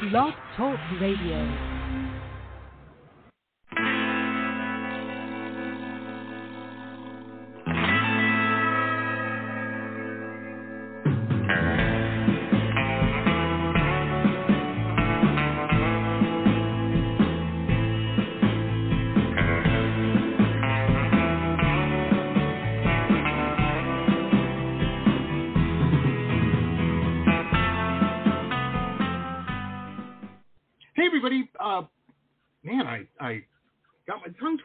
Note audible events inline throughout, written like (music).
Blog Talk Radio.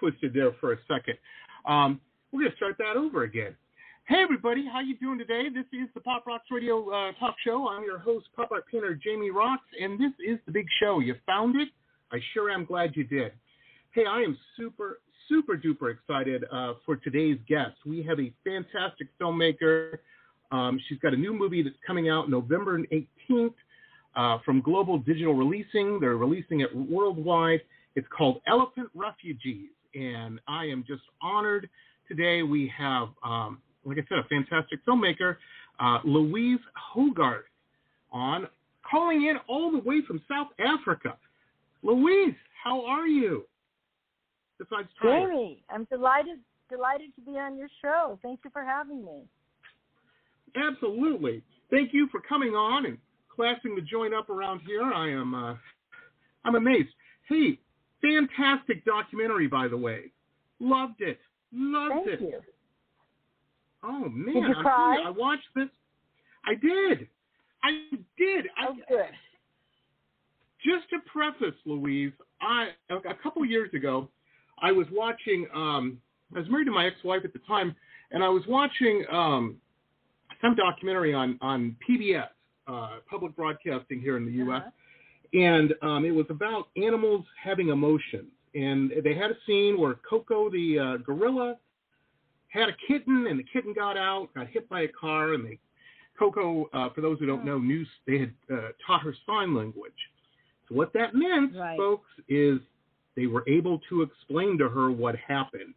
Twisted there for a second. Um, we're going to start that over again. Hey, everybody. How you doing today? This is the Pop Rocks Radio uh, Talk Show. I'm your host, pop art painter Jamie Roxx, and this is the big show. You found it. I sure am glad you did. Hey, I am super, super duper excited uh, for today's guest. We have a fantastic filmmaker. Um, she's got a new movie that's coming out November 18th uh, from Global Digital Releasing. They're releasing it worldwide. It's called Elephant Refugees, and I am just honored. Today we have, um, like I said, a fantastic filmmaker, uh, Louise Hogarth, on, calling in all the way from South Africa. Louise, how are you? Besides. Jamie, I'm delighted delighted to be on your show. Thank you for having me. Absolutely. Thank you for coming on and classing the joint up around here. I am uh, I'm amazed. Hey, fantastic documentary by the way. Loved it. Loved Thank it. you. Oh man, Did you I, cry? you, I watched this. I did. I did. I, Oh, good. just to preface, Louise, I a a couple years ago, I was watching. Um, I was married to my ex-wife at the time, and I was watching um, some documentary on on PBS, uh, public broadcasting here in the U.S. Uh-huh. And um, it was about animals having emotions, and they had a scene where Koko, the uh, gorilla, had a kitten, and the kitten got out, got hit by a car, and they Koko, uh, for those who don't know, knew they had uh, taught her sign language. So what that meant, Right. folks, is they were able to explain to her what happened,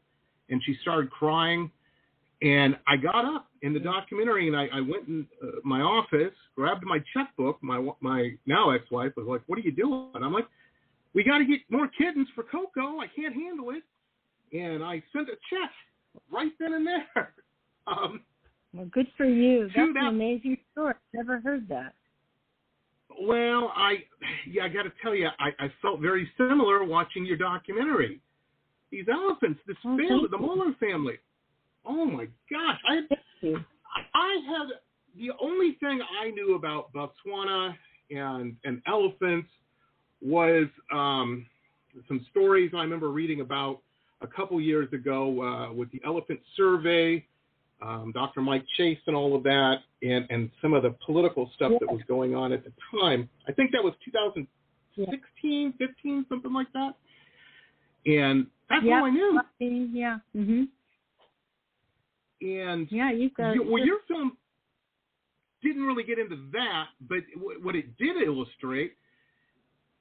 and she started crying. And I got up in the documentary, and I, I went in uh, my office, grabbed my checkbook. My my now ex-wife was like, "What are you doing?" And I'm like, "We got to get more kittens for Koko. I can't handle it." And I sent a check right then and there. (laughs) Um, Well, good for you. That's that- an amazing story. Never heard that. Well, I yeah, I got to tell you, I, I felt very similar watching your documentary. These elephants, this Oh, family, the. Muller family. Oh my gosh, I I had the only thing I knew about Botswana and and elephants was um, some stories I remember reading about a couple years ago uh, with the Elephant Survey, um, Dr. Mike Chase, and all of that, and and some of the political stuff that was going on at the time. I think that was 2016, 15, something like that. And that's Yeah. all I knew. Yeah. Mhm. And Yeah, got. you, well, your film didn't really get into that, but w- what it did illustrate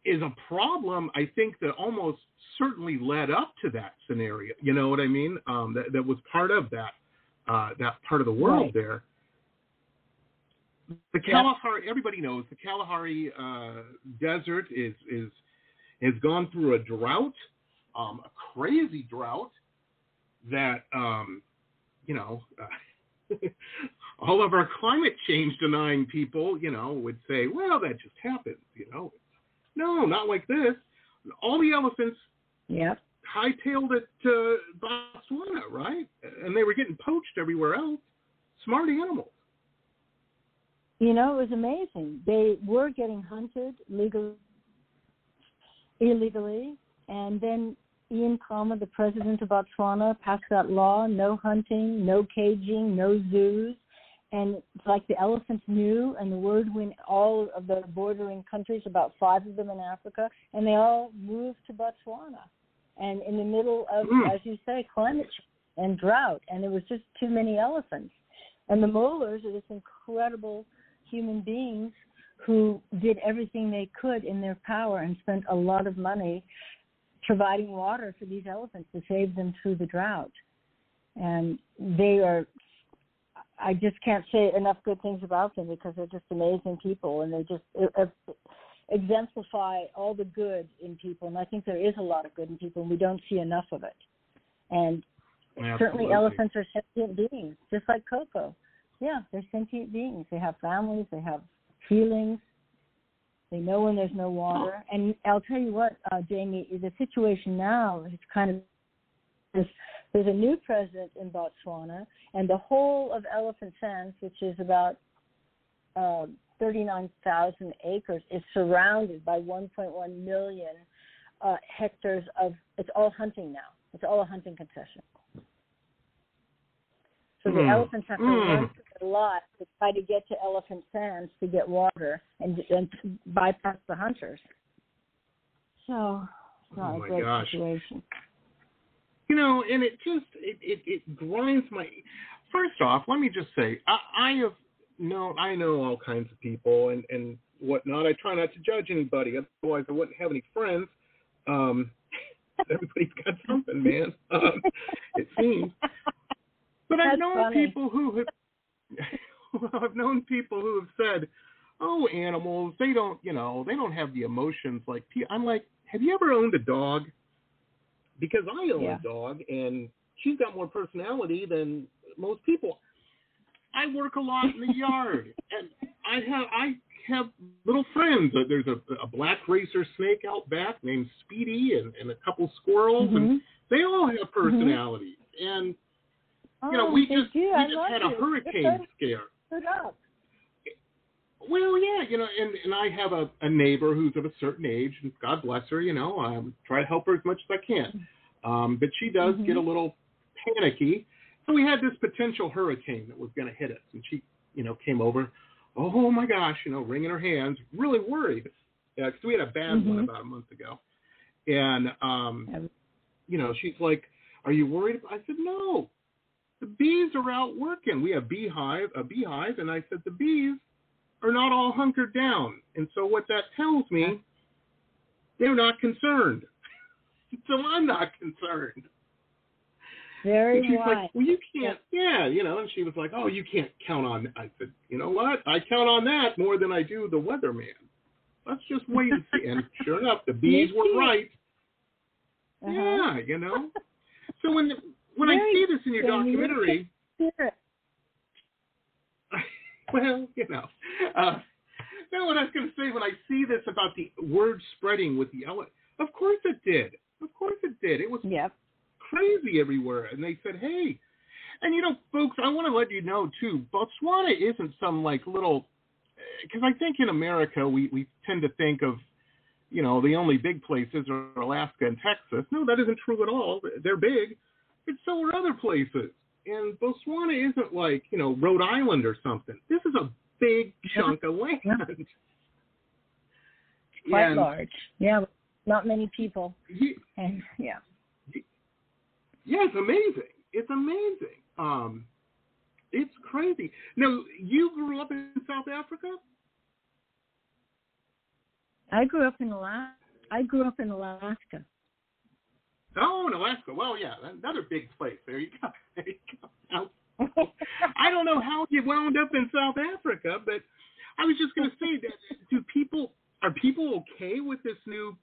is a problem. I think that almost certainly led up to that scenario. You know what I mean? Um, that that was part of that uh, that part of the world Right. there. The. Kalahari, everybody knows the Kalahari uh, Desert is is has gone through a drought, um, a crazy drought that um, you know. Uh, (laughs) all of our climate change denying people, you know, would say, well, that just happens, you know. No, not like this. All the elephants Yep. hightailed it to Botswana, right? And they were getting poached everywhere else. Smart animals. You know, it was amazing. They were getting hunted legally, illegally, and then Ian Khama, the president of Botswana, passed that law: no hunting, no caging, no zoos. And it's like the elephants knew, and the word went all of the bordering countries, about five of them in Africa, and they all moved to Botswana. And in the middle of, Mm. as you say, climate change and drought, and there was just too many elephants. And the Moellers are this incredible human beings who did everything they could in their power and spent a lot of money providing water for these elephants to save them through the drought. And they are I just can't say enough good things about them because they're just amazing people, and they just exemplify all the good in people, and I think there is a lot of good in people, and we don't see enough of it. And Absolutely. certainly, elephants are sentient beings, just like Koko. Yeah, they're sentient beings. They have families. They have feelings. They know when there's no water. And I'll tell you what, uh, Jamie, the situation now is kind of there's, there's a new president in Botswana, and the whole of Elephant Sands, which is about uh, 39,000 acres, is surrounded by 1.1 million uh, hectares of. It's all hunting now. It's all a hunting concession. So the Mm. elephants have to Mm. Run a lot to try to get to Elephant Sands to get water and, and to bypass the hunters. So it's not Oh a great gosh. situation. You know, and it just it, it it grinds my. First off, let me just say I, I have no I know all kinds of people and and whatnot. I try not to judge anybody, otherwise I wouldn't have any friends. Um, (laughs) everybody's got something, man. Um, it seems. But I've known funny. people who have (laughs) I've known people who have said, "Oh, animals, they don't, you know, they don't have the emotions like pe-" I'm like, "Have you ever owned a dog?" Because I own Yeah. a dog and she's got more personality than most people. I work a lot in the (laughs) yard and I have I have little friends. Uh, There's a, a black racer snake out back named Speedy and, and a couple squirrels and Mhm. they all have personality. And Oh, you know, we they just do. we just had you. a hurricane scare. Up. Well, yeah, you know, and and I have a, a neighbor who's of a certain age, and God bless her, you know, I try to help her as much as I can. Um, but she does Mhm. get a little panicky. So we had this potential hurricane that was going to hit us, and she, you know, came over. Oh my gosh, you know, wringing her hands, really worried. Yeah, 'cause we had a bad one Mhm. about a month ago, and um, you know, she's like, "Are you worried?" I said, "No, the bees are out working. We have beehive, a beehive, and I said the bees are not all hunkered down. And so what that tells me, they're not concerned. (laughs) so I'm not concerned. Very And she's wise. like, well, you can't, yeah, you know. And she was like, oh, you can't count on. I said, you know what? I count on that more than I do the weatherman. Let's just wait and see. And sure enough, the (laughs) bees were right. Uh-huh. Yeah, you know. So when when I see this in your documentary, (laughs) well, you know. Uh, no, what I was going to say when I see this about the word spreading with the ele of course it did. Of course it did. It was Yep. crazy everywhere. And they said, hey, and you know, folks, I want to let you know too, Botswana isn't some like little, because I think in America we we tend to think of, you know, the only big places are Alaska and Texas. No, that isn't true at all. They're big, but so are other places. And Botswana isn't like you know Rhode Island or something. This is a big chunk of land. (laughs) Quite And large. Yeah. Not many people. he- And yeah. Yeah, it's amazing. It's amazing. Um, it's crazy. Now, you grew up in South Africa? I grew up in Alaska. I grew up in Alaska. Oh, in Alaska. Well, yeah, another big place. There you go. (laughs) There you go. Now, (laughs) I don't know how you wound up in South Africa, but I was just going to say that (laughs) do people are people okay with this new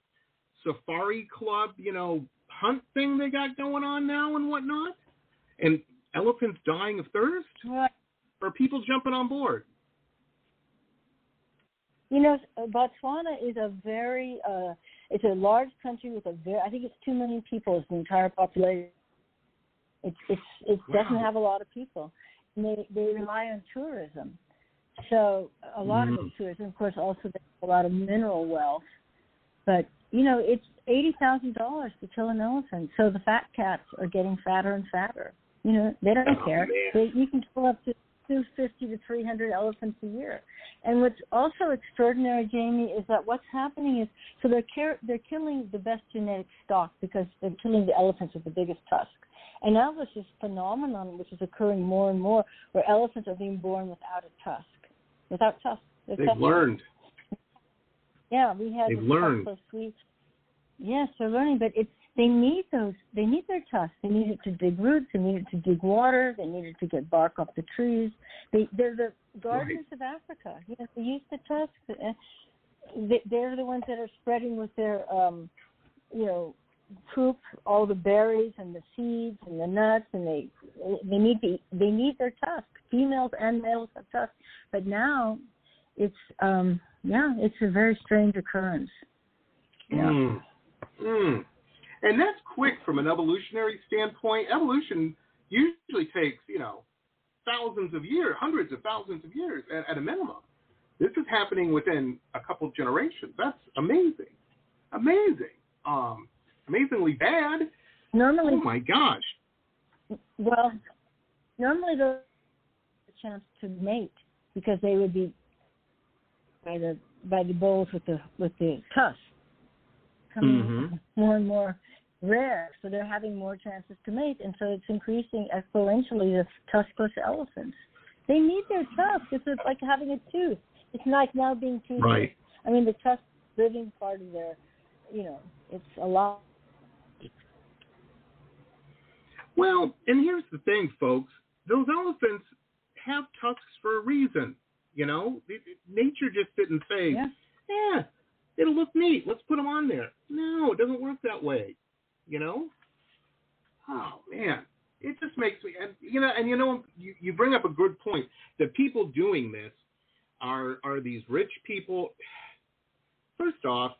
safari club, you know, hunt thing they got going on now and whatnot? And elephants dying of thirst? Well, Or people jumping on board? You know, Botswana is a very, uh, it's a large country with a very, I think it's two million people is the entire population. It's, it's, it doesn't have a lot of people. And they, they rely on tourism. So a lot of Mm. it's tourism. Of course, also a lot of mineral wealth. But, you know, it's $80,000 to kill an elephant. So the fat cats are getting fatter and fatter. You know, they don't Oh, care. man. They, you can kill up to 250 to 300 elephants a year. And what's also extraordinary, Jamie, is that what's happening is so they're car- they're killing the best genetic stock because they're killing the elephants with the biggest tusk. And now there's this phenomenon which is occurring more and more where elephants are being born without a tusk, without tusk. They're They've tuskless. learned. Yeah, we had They've learned. Yes, they're learning, but it's they need those. They need their tusks. They need it to dig roots. They need it to dig water. They need it to get bark off the trees. They they're the gardeners of Africa. You know, they use the tusks. They're the ones that are spreading with their, um, you know, poop all the berries and the seeds and the nuts, and they they need to, they need their tusk. Females and males have tusks, but now it's um yeah, it's a very strange occurrence. Yeah. Mm. Mm. And that's quick from an evolutionary standpoint. Evolution usually takes, you know, thousands of years, hundreds of thousands of years at, at a minimum. This is happening within a couple of generations. That's amazing. Amazing. Um, amazingly bad. Normally, oh my gosh. Well, normally there's a chance to mate because they would be by the by the bulls with the with the tusk coming mm-hmm. more and more rare, so they're having more chances to mate, and so it's increasing exponentially the tuskless elephants. They need their tusk. It's like having a tooth. It's like now being toothless. Right. I mean, the tusk living part of their, you know, it's a lot. Well, and here's the thing, folks. Those elephants have tusks for a reason. You know, nature just didn't say, yeah. yeah, it'll look neat. Let's put them on there. No, it doesn't work that way. You know? Oh man, it just makes me and you know and you know you, you bring up a good point. The people doing this are are these rich people. First off,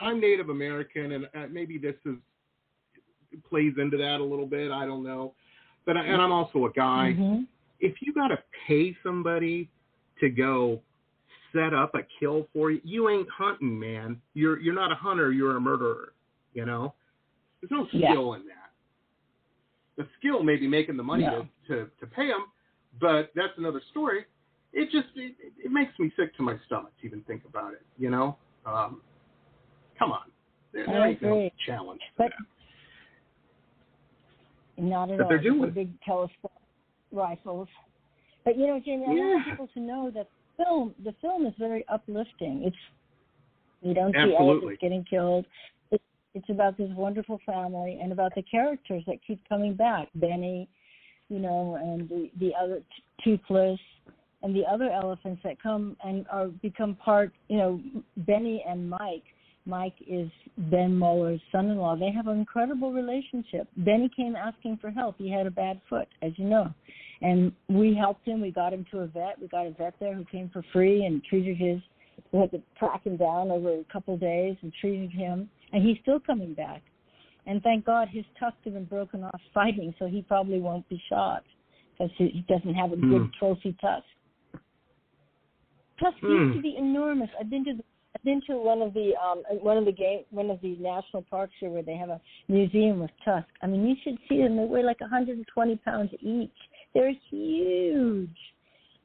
I'm Native American, and uh, maybe this is plays into that a little bit. I don't know, but I, and I'm also a guy. Mm-hmm. If you got to pay somebody to go set up a kill for you, you ain't hunting, man. You're you're not a hunter. You're a murderer. You know, there's no skill yeah. in that. The skill may be making the money no. to, to to pay them, but that's another story. It just it, it makes me sick to my stomach to even think about it. You know, um, come on, there, there ain't no challenge. But that. not at but all. They're doing the big telescope rifles. But you know, Jamie, I yeah. want people to know that film the film is very uplifting. It's you don't see Absolutely. elephants getting killed. It's it's about this wonderful family and about the characters that keep coming back. Benny, you know, and the the other toothless and the other elephants that come and are become part. You know, Benny and Mike. Mike is Ben Muller's son-in-law. They have an incredible relationship. Benny came asking for help. He had a bad foot, as you know, and we helped him. We got him to a vet. We got a vet there who came for free and treated his. We had to track him down over a couple of days and treated him, and he's still coming back. And thank God his tusk has been broken off fighting, so he probably won't be shot because he doesn't have a good Mm. trophy tusk. Tusks Mm. used to be enormous. I've been to the I've been to one of the um one of the game one of the national parks here where they have a museum with tusk. I mean, you should see them. They weigh like 120 pounds each. They're huge.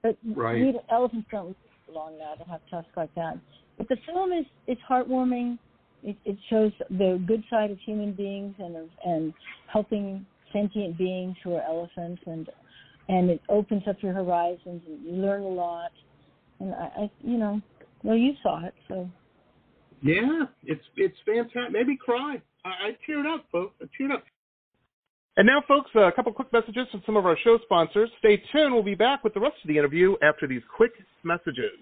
But Right. we, elephants don't live long now to have tusks like that. But the film is it's heartwarming. It, it shows the good side of human beings and of, and helping sentient beings who are elephants and and it opens up your horizons and you learn a lot. And I, I you know, well, you saw it, so Yeah, it's it's fantastic. Maybe cry. I, I teared up, folks. I teared up. And now, folks, a couple quick messages from some of our show sponsors. Stay tuned. We'll be back with the rest of the interview after these quick messages.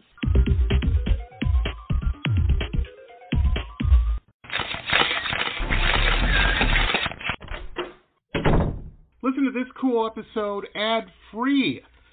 Listen to this cool episode ad free.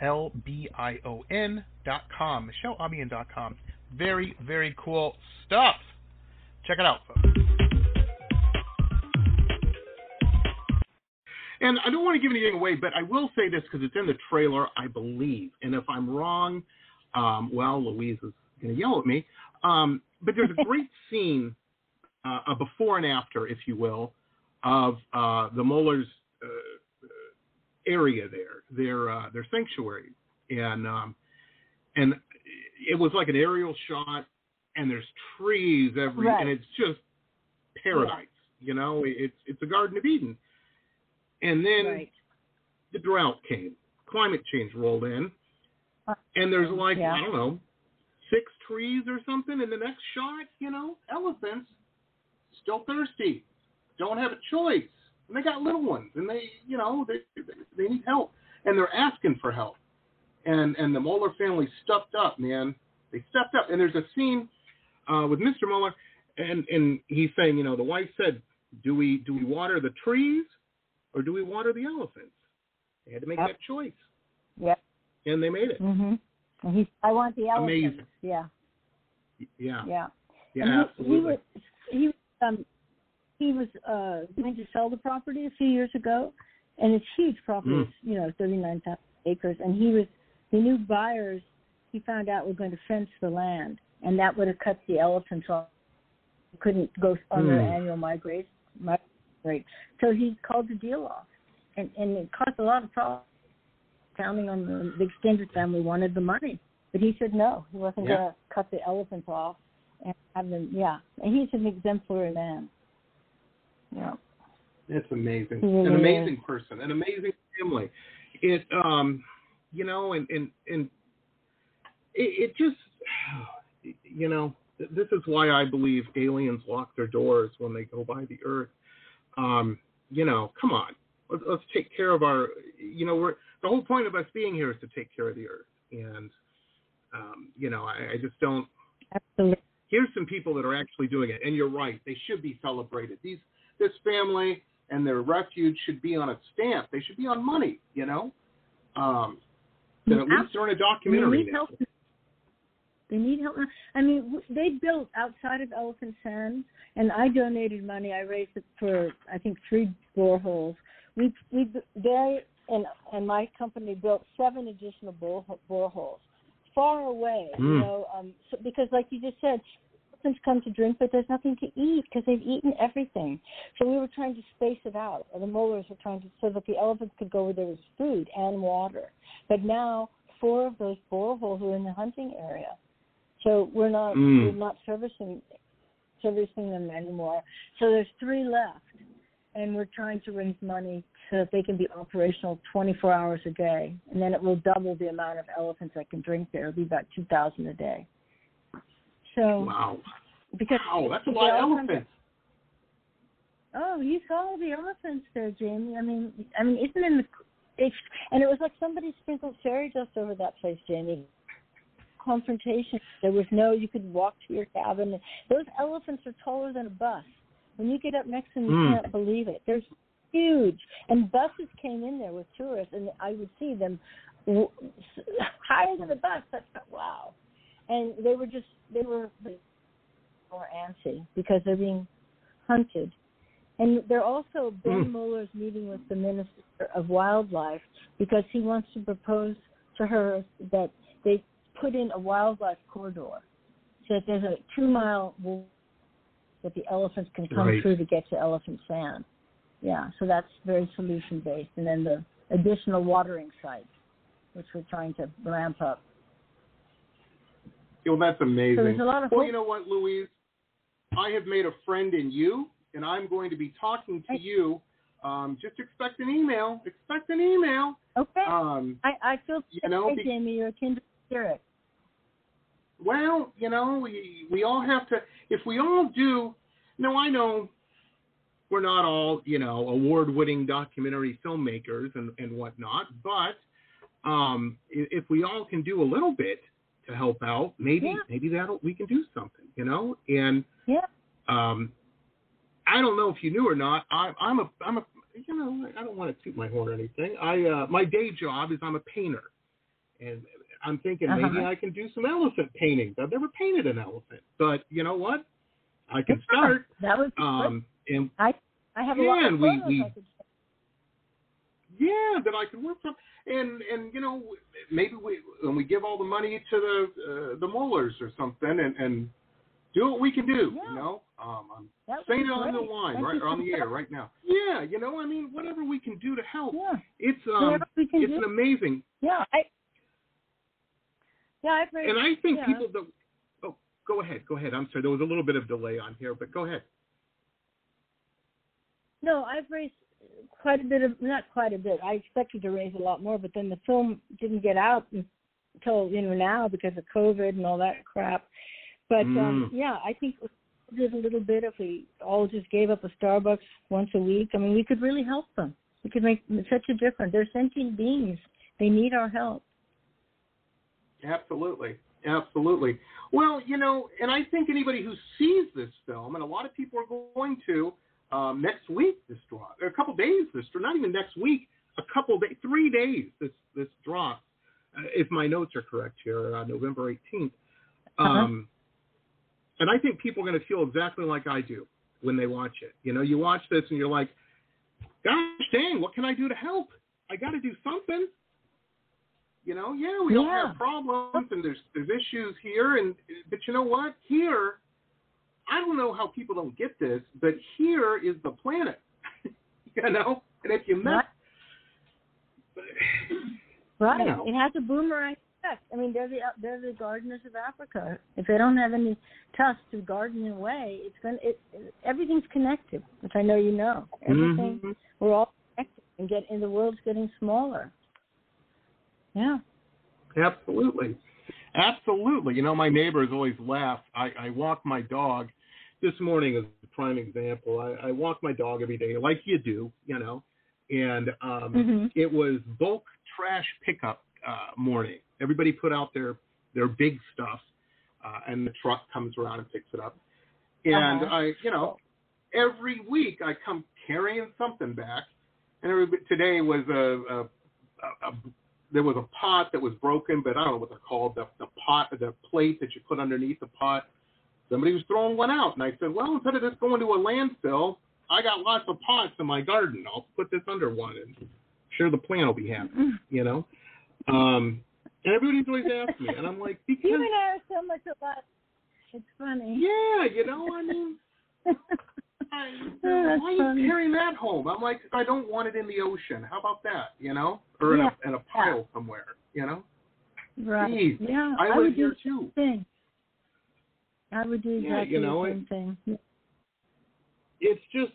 L B I O N.com. MicheleAlbion.com. Very, very cool stuff. Check it out, folks. And I don't want to give anything away, but I will say this because it's in the trailer, I believe. And if I'm wrong, um, well, Louise is going to yell at me. Um, but there's a (laughs) great scene, uh, a before and after, if you will, of uh, the Moeller's uh, area there, their uh, their sanctuary, and um, and it was like an aerial shot, and there's trees every, right. and it's just paradise. Yeah. You know, it's it's a Garden of Eden and then right. the drought came. Climate change rolled in. Uh, and there's like, yeah. I don't know, six trees or something. In the next shot, you know, elephants still thirsty, don't have a choice. And they got little ones, and they, you know, they they need help, and they're asking for help. And and the Moeller family stepped up, man. They stepped up. And there's a scene uh, with Mr. Moeller, and and he's saying, you know, the wife said, "Do we do we water the trees or do we water the elephants? They had to make yep. that choice. Yep. And they made it. Mm-hmm. And he, I want the elephants. Amazing. Yeah. Yeah. Yeah. Yeah, and he, absolutely. He was, he, um, he was uh, going to sell the property a few years ago, and it's huge property. Mm. You know, 39,000 acres. And he was, the new buyers, he found out were going to fence the land, and that would have cut the elephants off. Couldn't go on Mm. their annual migration. Right. So he called the deal off, and and it caused a lot of problems. Counting on the, the extended family wanted the money, but he said no. He wasn't Yeah. going to cut the elephants off and have them. Yeah, and he's an exemplary man. Yeah. It's amazing. An amazing person, an amazing family. It um you know, and and and it, it just (sighs) you know, this is why I believe aliens lock their doors when they go by the earth. Um, you know, come on. Let's, let's take care of our you know, we're the whole point of us being here is to take care of the earth. And um, you know, I, I just don't Absolutely. here's some people that are actually doing it, and you're right. They should be celebrated. These this family and their refuge should be on a stamp. They should be on money. You know, um, that at least they're in a documentary They need now. help. They need help. I mean, they built outside of Elephant Sand, and I donated money. I raised it for I think three boreholes. We we they and and my company built seven additional bore, boreholes far away. You Mm. know, um, so, because like you just said, elephants come to drink, but there's nothing to eat because they've eaten everything. So we were trying to space it out. Or the Moellers were trying to so that the elephants could go where there was food and water. But now four of those boreholes are in the hunting area. So we're not Mm. we're not servicing servicing them anymore. So there's three left, and we're trying to raise money so that they can be operational 24 hours a day, and then it will double the amount of elephants that can drink there. It'll be about 2,000 a day. So Wow. because Wow, that's a the lot of elephants-. Oh, you saw all the elephants there, Jamie. I mean, I mean, isn't it in the it's, and it was like somebody sprinkled fairy dust over that place, Jamie. Confrontation. There was no. You could walk to your cabin. Those elephants are taller than a bus. When you get up next to them, you Mm. can't believe it. They're huge, and buses came in there with tourists, and I would see them w- higher than a bus. I thought, wow. And they were just they were more antsy because they're being hunted. And they're also Ben Mm. Mueller's meeting with the Minister of Wildlife because he wants to propose to her that they put in a wildlife corridor so that there's a two mile wall that the elephants can come Right. through to get to Elephant Sand. Yeah, so that's very solution based. And then the additional watering sites, which we're trying to ramp up. Well, that's amazing. So there's a lot of well, hope. you know what, Louise? I have made a friend in you, and I'm going to be talking to you. Um, just expect an email. Expect an email. Okay. Um, I, I feel you know, hey, be- Jamie, you're a kindred spirit. well, you know, we we all have to. If we all do, no, I know we're not all, you know, award-winning documentary filmmakers and and whatnot, but um, if we all can do a little bit to help out, maybe Yeah. maybe that'll we can do something, you know, and. Yeah. Um, I don't know if you knew or not. I, I'm a, I'm a, you know, I don't want to toot my horn or anything. I, uh, my day job is I'm a painter, and I'm thinking maybe Uh-huh. I can do some elephant paintings. I've never painted an elephant, but you know what? I can start. That was Um, and I I have a lot of we- we- I could yeah, that I could work from. And and you know maybe we when we give all the money to the uh, the Moellers or something and and do what we can do. Yeah. You know, um, I'm that saying it on the great. line Thank right or on the air right now. Yeah, you know, I mean, whatever we can do to help. Yeah, It's um, whatever we can it's do. an amazing, yeah, I yeah I've raised, and I think yeah. people that. Oh, go ahead, go ahead. I'm sorry, there was a little bit of delay on here, but go ahead. no I've raised quite a bit of not quite a bit. I expected to raise a lot more, but then the film didn't get out until you know now because of COVID and all that crap. But um Mm. yeah, I think did a little bit if we all just gave up a Starbucks once a week. I mean, we could really help them. We could make such a difference. They're sentient beings. They need our help. Absolutely. Absolutely. Well, you know, and I think anybody who sees this film, and a lot of people are going to um, next week, this or a couple days, this draw, not even next week, a couple days, three days, this this drop, uh, if my notes are correct here, uh, November 18th. Um, And I think people are going to feel exactly like I do when they watch it. You know, you watch this and you're like, gosh dang, what can I do to help? I got to do something. You know, yeah, we all have problems and there's there's issues here, and but you know what? Here, I don't know how people don't get this, but here is the planet. (laughs) you know, and if you mess, Right. You know. It has a boomerang effect. I mean, they're the they're the gardeners of Africa. If they don't have any tusks to garden away, it's going to it, everything's connected, which I know you know. Everything Mhm. we're all connected, and get and the world's getting smaller. Yeah. Absolutely. Absolutely. You know, my neighbors always laugh. I, I walk my dog. This morning is a prime example. I, I walk my dog every day, like you do, you know. And um, Mhm. it was bulk trash pickup uh, morning. Everybody put out their their big stuff, uh, and the truck comes around and picks it up. And Uh-huh. I, you know, every week I come carrying something back. And today was a, a, a, a there was a pot that was broken, but I don't know what they're called. The the pot, the plate that you put underneath the pot. Somebody was throwing one out, and I said, "Well, instead of this going to a landfill, I got lots of pots in my garden. I'll put this under one, and sure the plant will be happy." You know. Um, and everybody's always asked me, and I'm like, because (laughs) You and I are so much alike. It's funny. yeah, you know, I mean. (laughs) I, Oh, why are you carrying that home? I'm like, I don't want it in the ocean. How about that? You know, or in, Yeah. a, in a pile somewhere. You know, Right. Geez, Yeah. I, would live do here too. thing. I would do Yeah, exactly you know, the it- same thing. It's just,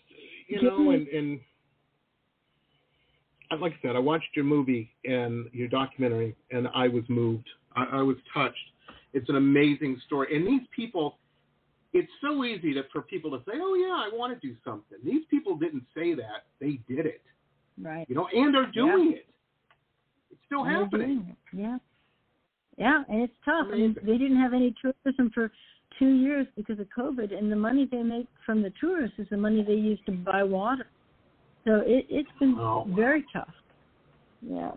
you know, and and like I said, I watched your movie and your documentary, and I was moved. I, I was touched. It's an amazing story, and these people. It's so easy to, for people to say, "Oh yeah, I want to do something." These people didn't say that; they did it. Right. You know, and are doing Yeah. it. It's still And they're happening. it. Yeah. Yeah, and it's tough. I mean, they didn't have any tourism for two years because of COVID, and the money they make from the tourists is the money they use to buy water. So it, it's been Oh, very tough. Yeah.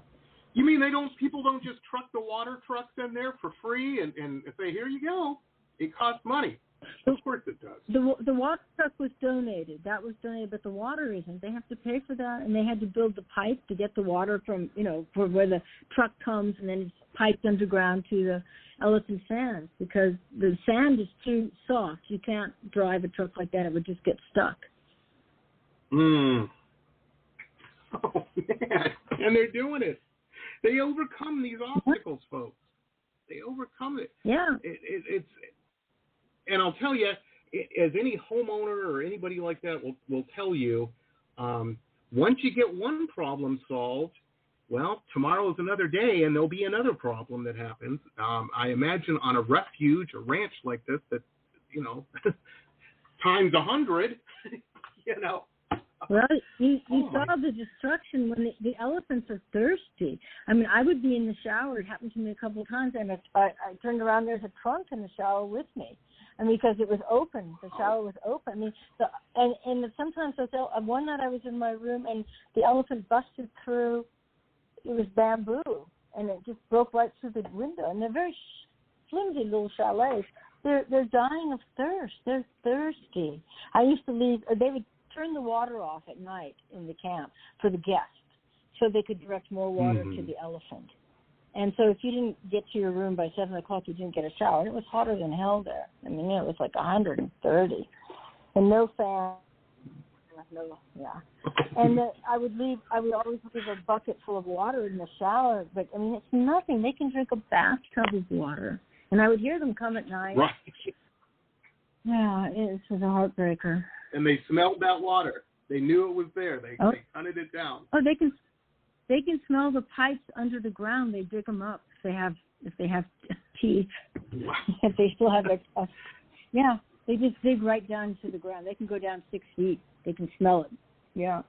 You mean they don't? People don't just truck the water trucks in there for free, and and say, "Here you go." It costs money. Of course it does. The the water truck was donated. That was donated, but the water isn't. They have to pay for that, and they had to build the pipe to get the water from you know from where the truck comes, and then it's piped underground to the Elephant Sands because the sand is too soft. You can't drive a truck like that; it would just get stuck. Hmm. (laughs) Oh man, and they're doing it. They overcome these obstacles, folks. They overcome it. Yeah, it, it it's, and I'll tell you, as any homeowner or anybody like that will will tell you, um, once you get one problem solved, well, tomorrow is another day, and there'll be another problem that happens. Um, I imagine on a refuge, a ranch like this, that you know, (laughs) times a hundred, (laughs) you know. Well, you you Oh, saw my- the destruction when the, the elephants are thirsty. I mean, I would be in the shower. It happened to me a couple of times, and I, I, I turned around. There's a trunk in the shower with me, and because it was open, the shower was open. I mean, the and and sometimes I felt. uh, One night I was in my room, and the elephant busted through. It was bamboo, and it just broke right through the window. And they're very sh- flimsy little chalets. They're they're dying of thirst. They're thirsty. I used to leave. Or they would turn the water off at night in the camp for the guests, so they could direct more water to Mhm. the elephant. And so if you didn't get to your room by seven o'clock, you didn't get a shower. And it was hotter than hell there. I mean, it was like a 130, and no fan. No, yeah. And the, I would leave. I would always leave a bucket full of water in the shower. But I mean, it's nothing. They can drink a bathtub of water. And I would hear them come at night. right. Yeah, it was a heartbreaker. And they smelled that water. They knew it was there. They Oh. they hunted it down. Oh, they can they can smell the pipes under the ground. They dig them up if they have if they have (laughs) teeth. Wow. if they still have their uh, yeah, they just dig right down to the ground. They can go down six feet. They can smell it. Yeah.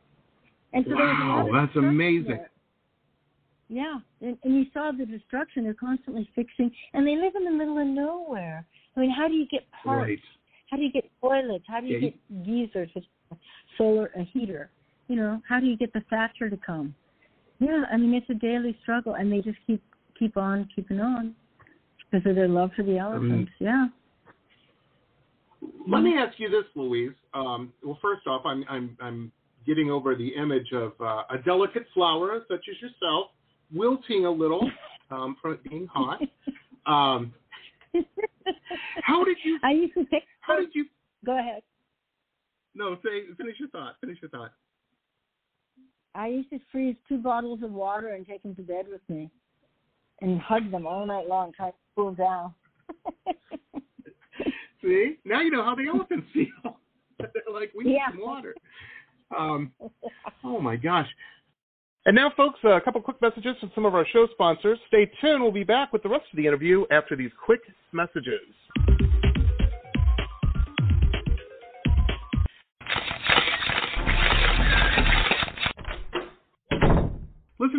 And so there was a lot Wow, that's amazing. there. Yeah, and, and you saw the destruction. They're constantly fixing, and they live in the middle of nowhere. I mean, how do you get parts? Right. How do you get toilets? How do you Yeah, get geysers solar a heater? You know, how do you get the thatcher to come? Yeah, I mean it's a daily struggle, and they just keep keep on keeping on because of their love for the elephants. yeah. Let me ask you this, Louise. Um, well, first off, I'm I'm I'm getting over the image of uh, a delicate flower such as yourself wilting a little (laughs) um, from it being hot. Um, (laughs) how did you? I used to pick. How did you? Go ahead. No, say finish your thought. Finish your thought. I used to freeze two bottles of water and take them to bed with me, and hug them all night long, trying to cool down. (laughs) See, now you know how the elephants (laughs) feel. They're like, we need Yeah. some water. Um, (laughs) oh my gosh. And now, folks, a couple quick messages from some of our show sponsors. Stay tuned. We'll be back with the rest of the interview after these quick messages.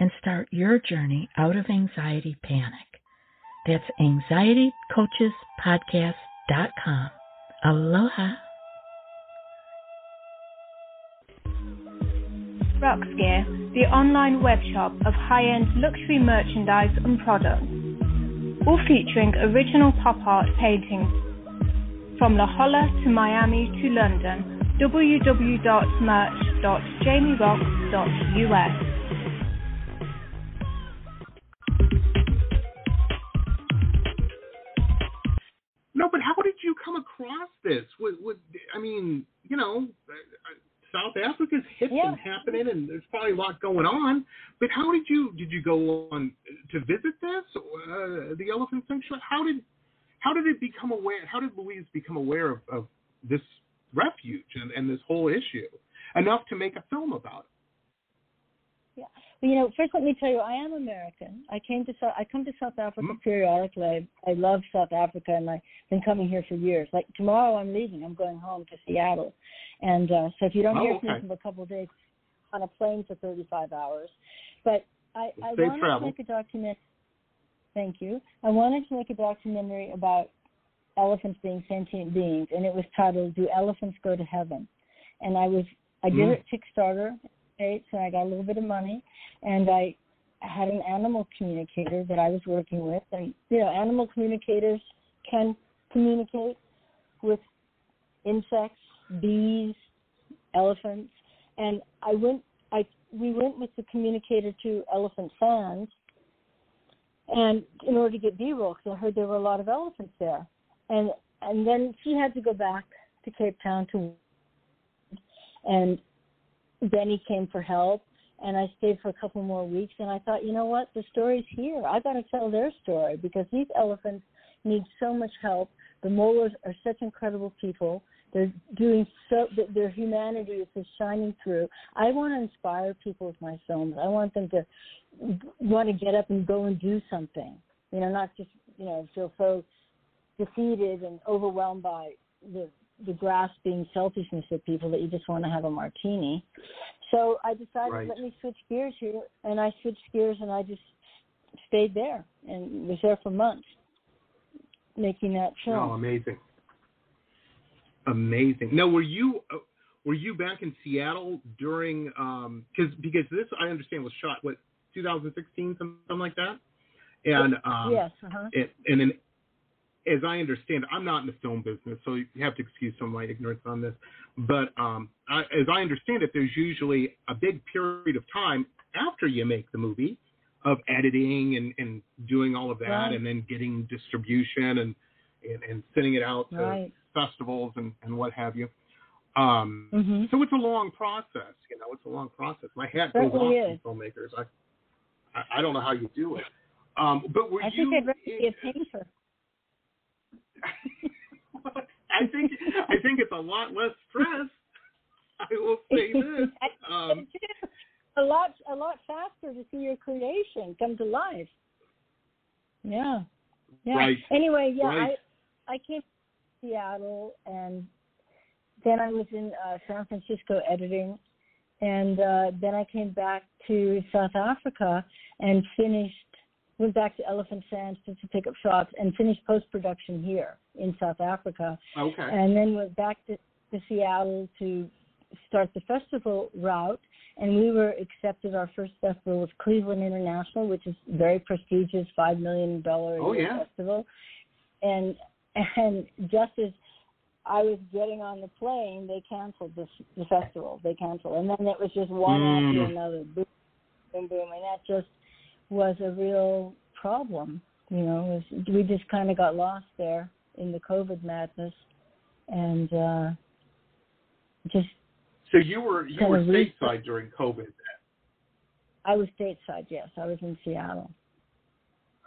and start your journey out of anxiety panic. That's anxietycoachespodcast.com. Aloha. Roxgear, the online web shop of high-end luxury merchandise and products, all featuring original pop art paintings from La Jolla to Miami to London, www.merch.jamieroxx.us. mean, you know, South Africa's hip Yeah. and happening, and there's probably a lot going on. But how did you did you go on to visit this uh, the elephant sanctuary? How did how did it become aware? How did Louise become aware of, of this refuge and, and this whole issue enough to make a film about it? Well, you know, first let me tell you, I am American. I came to South, I come to South Africa Mhm. periodically. I, I love South Africa, and I've been coming here for years. Like tomorrow, I'm leaving. I'm going home to Seattle, and uh, so if you don't Oh, hear from me for a couple of days, on a plane for 35 hours. But I, I wanted travel. to make a document. Thank you. I wanted to make a documentary about elephants being sentient beings, and it was titled "Do Elephants Go to Heaven?" And I was I did Mm. it Kickstarter, right? So I got a little bit of money, and I had an animal communicator that I was working with, and you know, animal communicators can communicate with insects, bees, elephants, and I went. I we went with the communicator to Elephant Sands, and in order to get B-roll, because I heard there were a lot of elephants there, and and then she had to go back to Cape Town to, and Benny came for help, and I stayed for a couple more weeks, and I thought, you know what, the story's here. I've got to tell their story because these elephants need so much help. The Moellers are such incredible people. They're doing so. th- Their humanity is just shining through. I want to inspire people with my films. I want them to want to get up and go and do something. You know, not just you know feel so defeated and overwhelmed by the the grasping selfishness of people that you just want to have a martini. So I decided Right. let me switch gears here, and I switched gears and I just stayed there and was there for months making that film. Oh, amazing, amazing. Now, were you uh, were you back in Seattle during because because this I understand was shot what 2016 something like that, and um, yes, uh-huh. and, and then as I understand, I'm not in the film business, so you have to excuse some of my ignorance on this. But um, I, as I understand it, there's usually a big period of time after you make the movie of editing and, and doing all of that, Right. and then getting distribution and and, and sending it out to Right. festivals and, and what have you. Um, hmm so it's a long process, you know. It's a long process. My hat goes off is. to filmmakers. I, I I don't know how you do it. Um, but were I you? think I'd rather be a painter. (laughs) I think I think it's a lot less stress. I will say (laughs) this. Um, a lot a lot faster to see your creation come to life. Yeah. Yeah. Right. Anyway, yeah, Right. I I came to Seattle and then I was in uh, San Francisco editing and uh then I came back to South Africa and finished went back to Elephant Sands to, to pick up shots and finished post production here in South Africa okay. and then went back to, to Seattle to start the festival route. And we were accepted. Our first festival was Cleveland International, which is very prestigious, five million dollar Oh, yeah. festival. And and just as I was getting on the plane, they canceled this the festival. They canceled, and then it was just one after Mm. another, boom, boom, boom, and that just was a real problem. You know, was, we just kind of got lost there in the COVID madness, and uh just So you were you were stateside during COVID. I was stateside. Yes, I was in Seattle.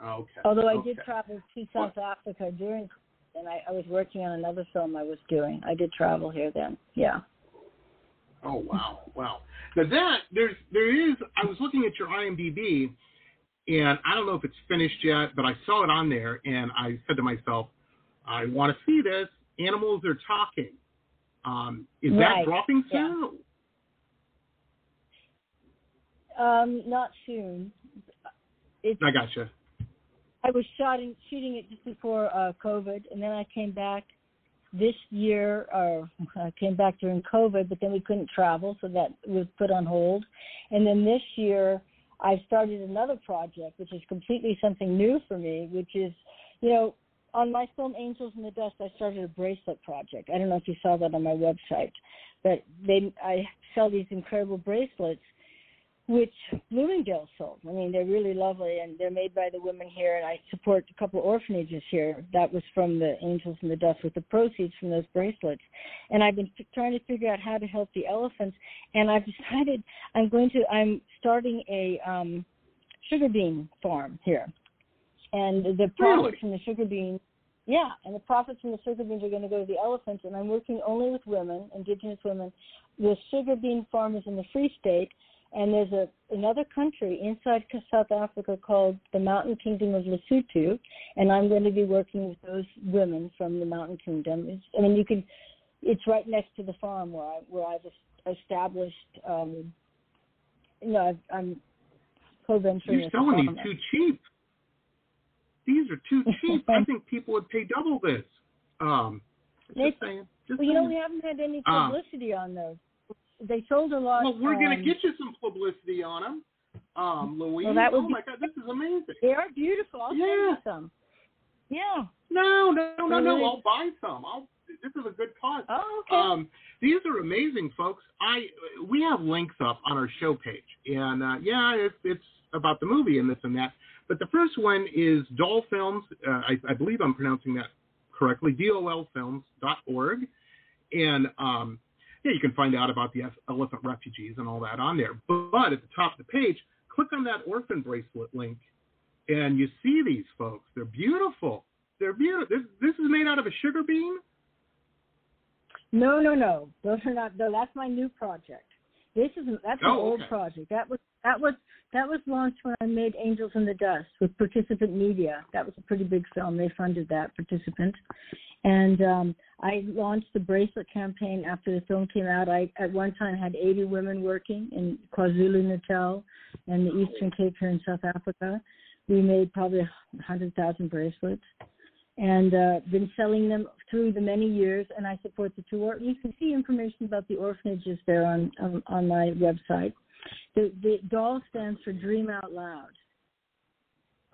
Okay. Although I okay. did travel to South Africa during, and I, I was working on another film I was doing. I did travel here then. Yeah. Oh wow, wow. Now that there's there is. I was looking at your IMDb, and I don't know if it's finished yet, but I saw it on there, and I said to myself, I want to see this. Animals are talking. Um, is that Right, dropping yeah. soon? Um, not soon. It's I gotcha. I was shooting shooting it just before uh, COVID, and then I came back this year. Or (laughs) I came back during COVID, but then we couldn't travel, so that was put on hold. And then this year, I started another project, which is completely something new for me, which is, you know, on my film Angels in the Dust, I started a bracelet project. I don't know if you saw that on my website, but they I sell these incredible bracelets which Bloomingdale sold. I mean, they're really lovely, and they're made by the women here. And I support a couple of orphanages here. That was from the Angels in the Dust with the proceeds from those bracelets. And I've been f- trying to figure out how to help the elephants. And I've (laughs) decided I'm going to. I'm starting a um, sugar bean farm here, and the profits Really? from the sugar bean. Yeah, and the profits from the sugar beans are going to go to the elephants, and I'm working only with women, indigenous women. The sugar bean farm is in the Free State, and there's a another country inside South Africa called the Mountain Kingdom of Lesotho, and I'm going to be working with those women from the Mountain Kingdom. It's, I mean, you can, it's right next to the farm where I where I've established. Um, you know, I've, I'm co-venturing. You're selling these too cheap. These are too cheap. I (laughs) think people would pay double this. Um, just saying. Just Well, you know, we haven't had any Um, publicity on those. They sold a lot. Well, we're um, get you some publicity on them, um, Louise. Well, that would oh be- my God, this is amazing. They are beautiful. I'll send Yeah. you some. Yeah. No, no, no, no. I'll buy some. I'll. This is a good cause. Oh, okay. Um, these are amazing, folks. I we have links up on our show page, and uh, yeah, it's it's about the movie and this and that. But the first one is Doll Films. Uh, I, I believe I'm pronouncing that correctly. DOLFilms.org, and um, yeah, you can find out about the elephant refugees and all that on there. But at the top of the page, click on that orphan bracelet link, and you see these folks. They're beautiful. They're beautiful. This this is made out of a sugar bean. No, no, no. Those are not. No, that's my new project. This is that's an Oh, old okay. project. That was that was that was launched when I made Angels in the Dust with Participant Media. That was a pretty big film. They funded that Participant, and um, I launched the bracelet campaign after the film came out. I at one time had 80 women working in KwaZulu Natal and the Eastern Cape here in South Africa. We made probably 100,000 bracelets and uh, been selling them through the many years. And I support the two. You can see information about the orphanages there on on, on my website. The the doll stands for Dream Out Loud.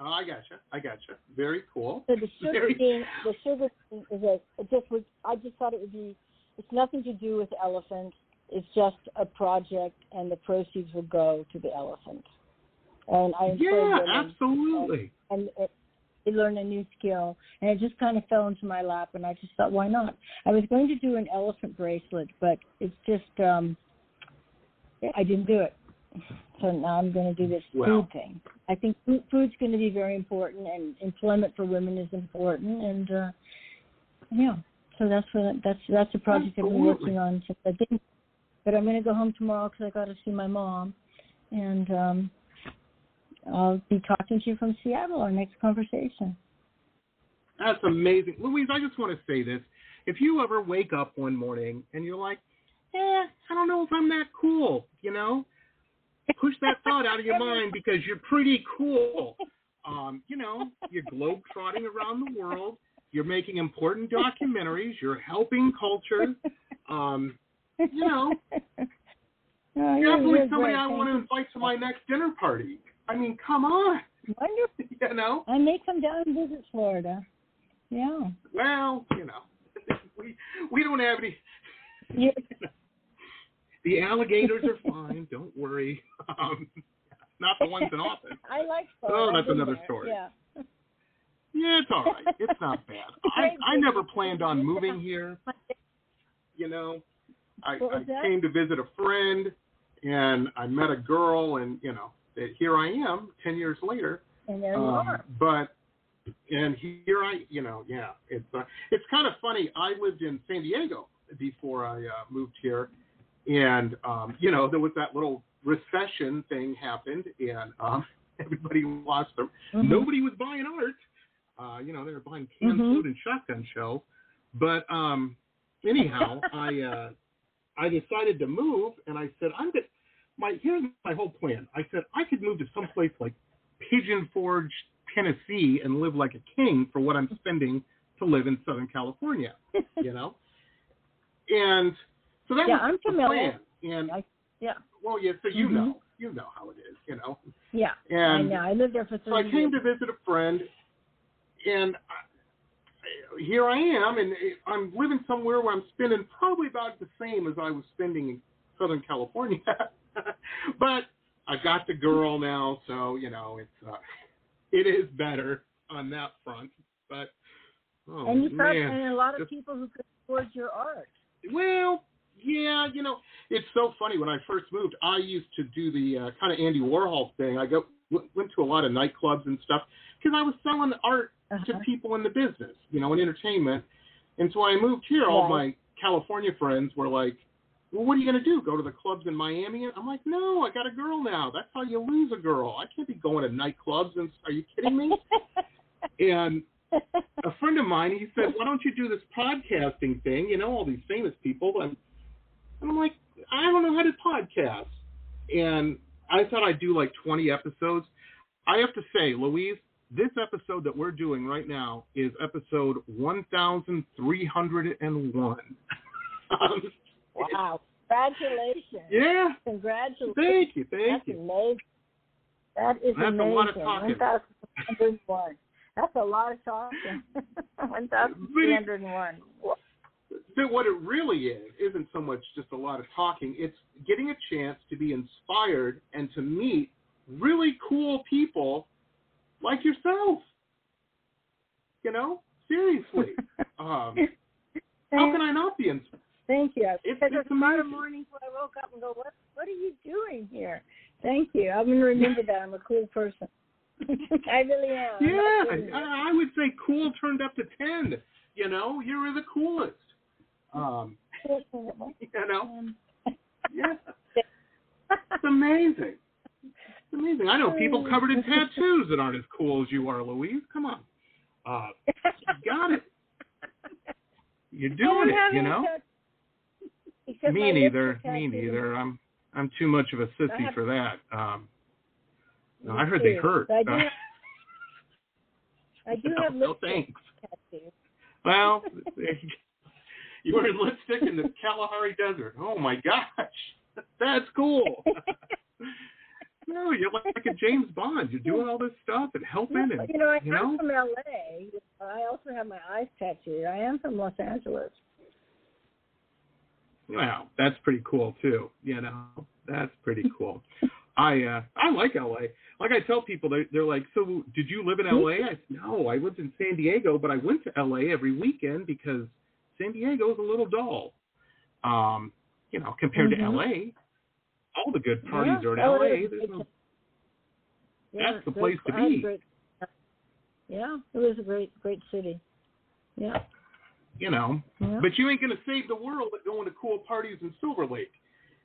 Oh, I gotcha. I gotcha. Very cool. So the sugar Very- bean, the sugar bean is a it just was. I just thought it would be. It's nothing to do with elephants. It's just a project, and the proceeds will go to the elephant. And I Yeah, absolutely. and it, they learn a new skill. And it just kind of fell into my lap, and I just thought, why not? I was going to do an elephant bracelet, but it's just um I didn't do it. So now I'm going to do this Well. food thing. I think food, food's going to be very important, and employment for women is important, and uh yeah. So that's what that's that's a project I've been working on since I didn't. But I'm going to go home tomorrow because I got to see my mom, and um I'll be talking to you from Seattle. Our next conversation. That's amazing. Louise, I just want to say this. If you ever wake up one morning and you're like, eh, I don't know if I'm that cool, you know, push that thought out of your mind because you're pretty cool. Um, you know, you're globetrotting around the world. You're making important documentaries. You're helping culture. Um, you know, Oh, you're definitely somebody. I want to invite to my next dinner party. I mean, come on. Wonderful. (laughs) You know, I may come down and visit Florida. Yeah. well, you know, (laughs) we we don't have any. You, (laughs) The alligators are fine. Don't worry. Um, not the ones in office. (laughs) I like Oh, that's another there. story. Yeah. Yeah, it's all right. It's not bad. (laughs) I I never planned on moving here. You know, I, I came to visit a friend, and I met a girl, and you know, that here I am, ten years later. And there you Um, are. But and here I, you know, yeah, it's uh, it's kind of funny. I lived in San Diego before I uh, moved here, and um, you know, there was that little recession thing happened, and um, (laughs) everybody lost their. Mhm. Nobody was buying art. Uh, you know, they were buying canned Mhm. food and shotgun shells. But um, anyhow, (laughs) I uh, I decided to move, and I said, I'm good. My here's my whole plan. I said I could move to someplace like Pigeon Forge, Tennessee, and live like a king for what I'm spending to live in Southern California. (laughs) You know, and so that Yeah, was I'm familiar. plan. And I- yeah. well, yeah, so you Mhm. know, you know how it is. You know, Yeah. I know. I lived there for three. so I came years. to visit a friend, and I, here I am, and I'm living somewhere where I'm spending probably about the same as I was spending in Southern California. (laughs) but I got the girl now, so you know it's uh, it is better on that front. But oh and you man, and a lot of Just- people who could afford your art. well, yeah, you know, it's so funny. When I first moved, I used to do the uh, kind of Andy Warhol thing. I go w- went to a lot of nightclubs and stuff because I was selling art to Uh-huh. people in the business, you know, in entertainment. And so when I moved here, all Right. my California friends were like, "Well, what are you going to do? Go to the clubs in Miami?" And I'm like, "No, I got a girl now. That's how you lose a girl. I can't be going to nightclubs. And are you kidding me?" (laughs) and a friend of mine, he said, "Why don't you do this podcasting thing? You know, all these famous people." And I'm like, "I don't know how to podcast." And I thought I'd do like 20 episodes. I have to say, Louise, this episode that we're doing right now is episode 1,301. um, (laughs) Wow. Congratulations. yeah, Congratulations. thank you, thank That's you. amazing. That is That's a amazing. lot of talking. 1,301. That's a lot of talking. (laughs) 1,301. But what it really is isn't so much just a lot of talking. It's getting a chance to be inspired and to meet really cool people like yourself. You know, seriously. (laughs) Um, how can I not be inspired? Thank you. It's- because it's there's a lot of amazing. mornings where I woke up and go, "What? What are you doing here?" Thank you. I'm gonna remember that. I'm a cool person. (laughs) I really am. Yeah, not kidding you. I, I would say cool turned up to ten. You know, you're the coolest. Um, (laughs) you know, Um, yeah. (laughs) It's amazing. It's amazing. I know people covered in tattoos that aren't as cool as you are, Louise. Come on. Uh, you got it. (laughs) You're doing it, you know? Me neither. Me neither. I'm I'm too much of a sissy for that. Um, no, I heard they hurt. I do Uh, have, I do have no, lipstick thanks. Well, (laughs) you were in lipstick in the Kalahari Desert. Oh my gosh, that's cool. (laughs) no, you're like a James Bond. You're doing all this stuff and helping, and you know, I you am know, from LA. I also have my eyes tattooed. I am from Los Angeles. wow, that's pretty cool too. You know, that's pretty (laughs) cool. I uh I like LA. Like I tell people, they're, they're like, so did you live in LA? I said, no, I lived in San Diego, but I went to LA every weekend because San Diego is a little dull. Um, you know, compared Mhm. to LA, all the good parties Yeah, are in LA LA. There's no, Yeah, That's the place to I had a be. great- yeah, it was a great, great city. Yeah. you know, yeah. but you ain't gonna save the world by going to cool parties in Silver Lake.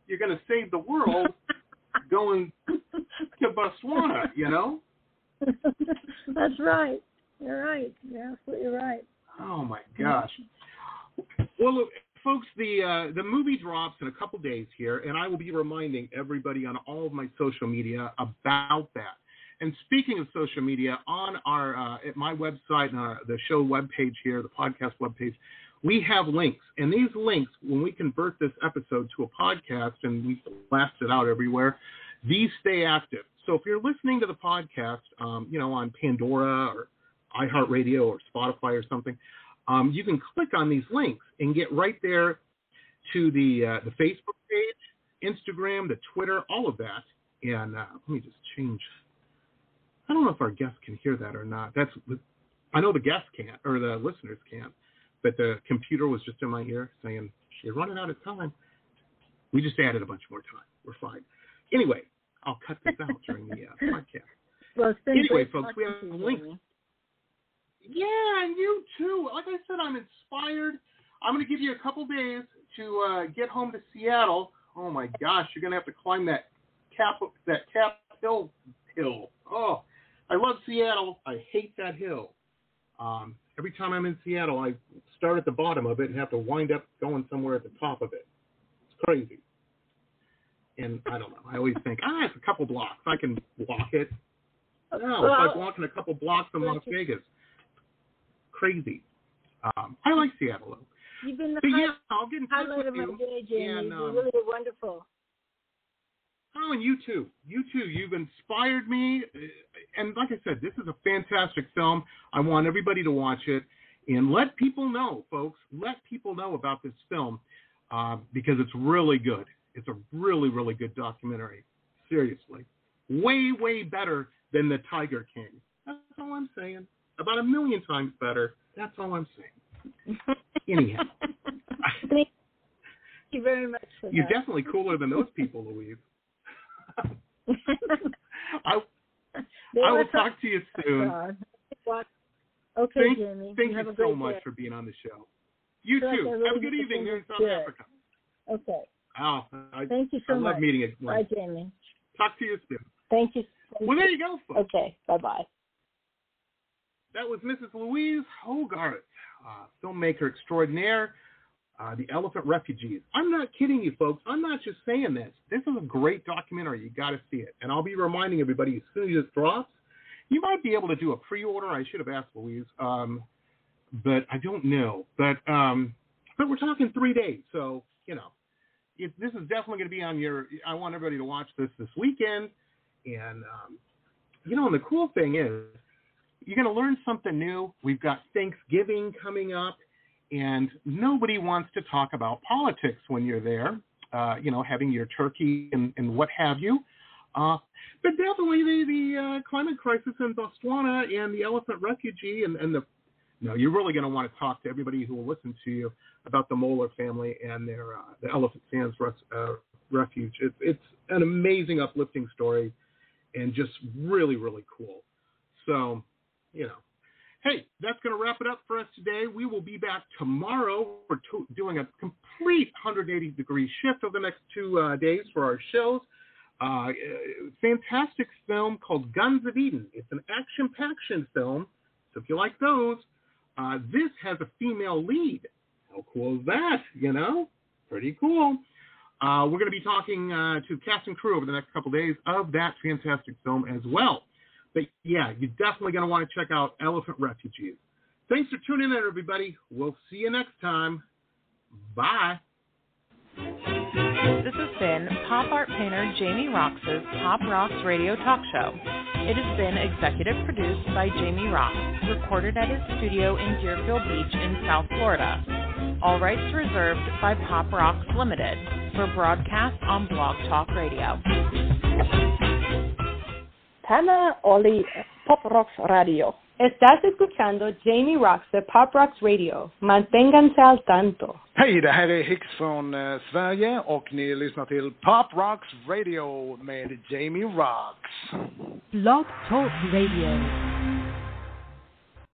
You're gonna save the world (laughs) going to Botswana. You know. (laughs) That's right. You're right. You're absolutely right. Oh my gosh. Well, look, folks, the uh, the movie drops in a couple days here, and I will be reminding everybody on all of my social media about that. And speaking of social media, on our uh, at my website and our, the show webpage here, the podcast webpage, we have links, and these links, when we convert this episode to a podcast and we blast it out everywhere, these stay active. So if you're listening to the podcast, um, you know, on Pandora or iHeartRadio or Spotify or something, um, you can click on these links and get right there to the uh, the Facebook page, Instagram, the Twitter, all of that. And uh, let me just change. I don't know if our guests can hear that or not. That's I know the guests can't or the listeners can't, but the computer was just in my ear saying you're running out of time. We just added a bunch more time. We're fine. Anyway, I'll cut this out during the uh, (laughs) podcast. Well, Anyway, folks, we have links. Yeah, and you too. Like I said, I'm inspired. I'm going to give you a couple days to uh, get home to Seattle. Oh my gosh, you're going to have to climb that cap that Cap Hill hill. Oh, I love Seattle. I hate that hill. Um, every time I'm in Seattle, I start at the bottom of it and have to wind up going somewhere at the top of it. It's crazy. And I don't know. I always think, ah, it's a couple blocks. I can walk it. No, it's like walking a couple blocks in Las Vegas. Crazy. Um, I like Seattle though. You've been the But high- yeah, I'll get in touch highlight with of my you. day, Jamie. and, You're um, really wonderful. Oh, and you too. You too. You've inspired me. And like I said, this is a fantastic film. I want everybody to watch it and let people know, folks. Let people know about this film uh, because it's really good. It's a really, really good documentary. Seriously, way, way better than The Tiger King. That's all I'm saying. About a million times better. That's all I'm saying. (laughs) Anyhow, (laughs) Thank you very much you're that. definitely cooler than those people, Louise. (laughs) I I will talk to you soon. Okay, Thank, Jamie. thank you you so much day. for being on the show. You like too. I Have a good evening in South good. Africa. Okay. Oh, I, Thank you so I much. love meeting it. Bye, Jamie. Talk to you soon. Thank you. Thank Well, there you go, folks. Okay. Bye bye. That was Mrs. Louise Hogarth, uh, filmmaker extraordinaire, uh, The Elephant Refugees. I'm not kidding you, folks. I'm not just saying this. This is a great documentary. You got to see it. And I'll be reminding everybody as soon as it drops. You might be able to do a pre-order. I should have asked Louise, um, but I don't know. But um, but we're talking three days, so you know, it, this is definitely going to be on your. I want everybody to watch this this weekend, and um, you know, and the cool thing is you're going to learn something new. We've got Thanksgiving coming up, and nobody wants to talk about politics when you're there, uh, you know, having your turkey and, and what have you. Uh, but definitely the, the uh, climate crisis in Botswana and the elephant refugee and, and the no, you're really going to want to talk to everybody who will listen to you about the Moeller family and their uh, the Elephant Sands res, uh, refuge. It's it's an amazing, uplifting story, and just really, really cool. So, you know, hey, that's going to wrap it up for us today. We will be back tomorrow. We're to- doing a complete 180 degree shift over the next two uh, days for our shows. Uh, fantastic film called Guns of Eden. It's an action-packed film, so if you like those, uh, this has a female lead. How cool is that? You know, pretty cool. Uh, we're going to be talking uh, to cast and crew over the next couple days of that fantastic film as well. But yeah, you're definitely going to want to check out Elephant Refugees. Thanks for tuning in, everybody. We'll see you next time. Bye. This has been pop art painter Jamie Roxx's Pop Rocks Radio Talk Show. It has been executive produced by Jamie Roxx, recorded at his studio in Deerfield Beach in South Florida. All rights reserved by Pop Rocks Limited for broadcast on Blog Talk Radio. Tana Oli, Pop Rocks Radio. Estás escuchando Jamie Rocks de Pop Rocks Radio. Manténganse al tanto. Hej, det här är Hicks från eh, Sverige och ni lyssnar till Pop Rocks Radio med Jamie Rocks. Blog Talk Radio.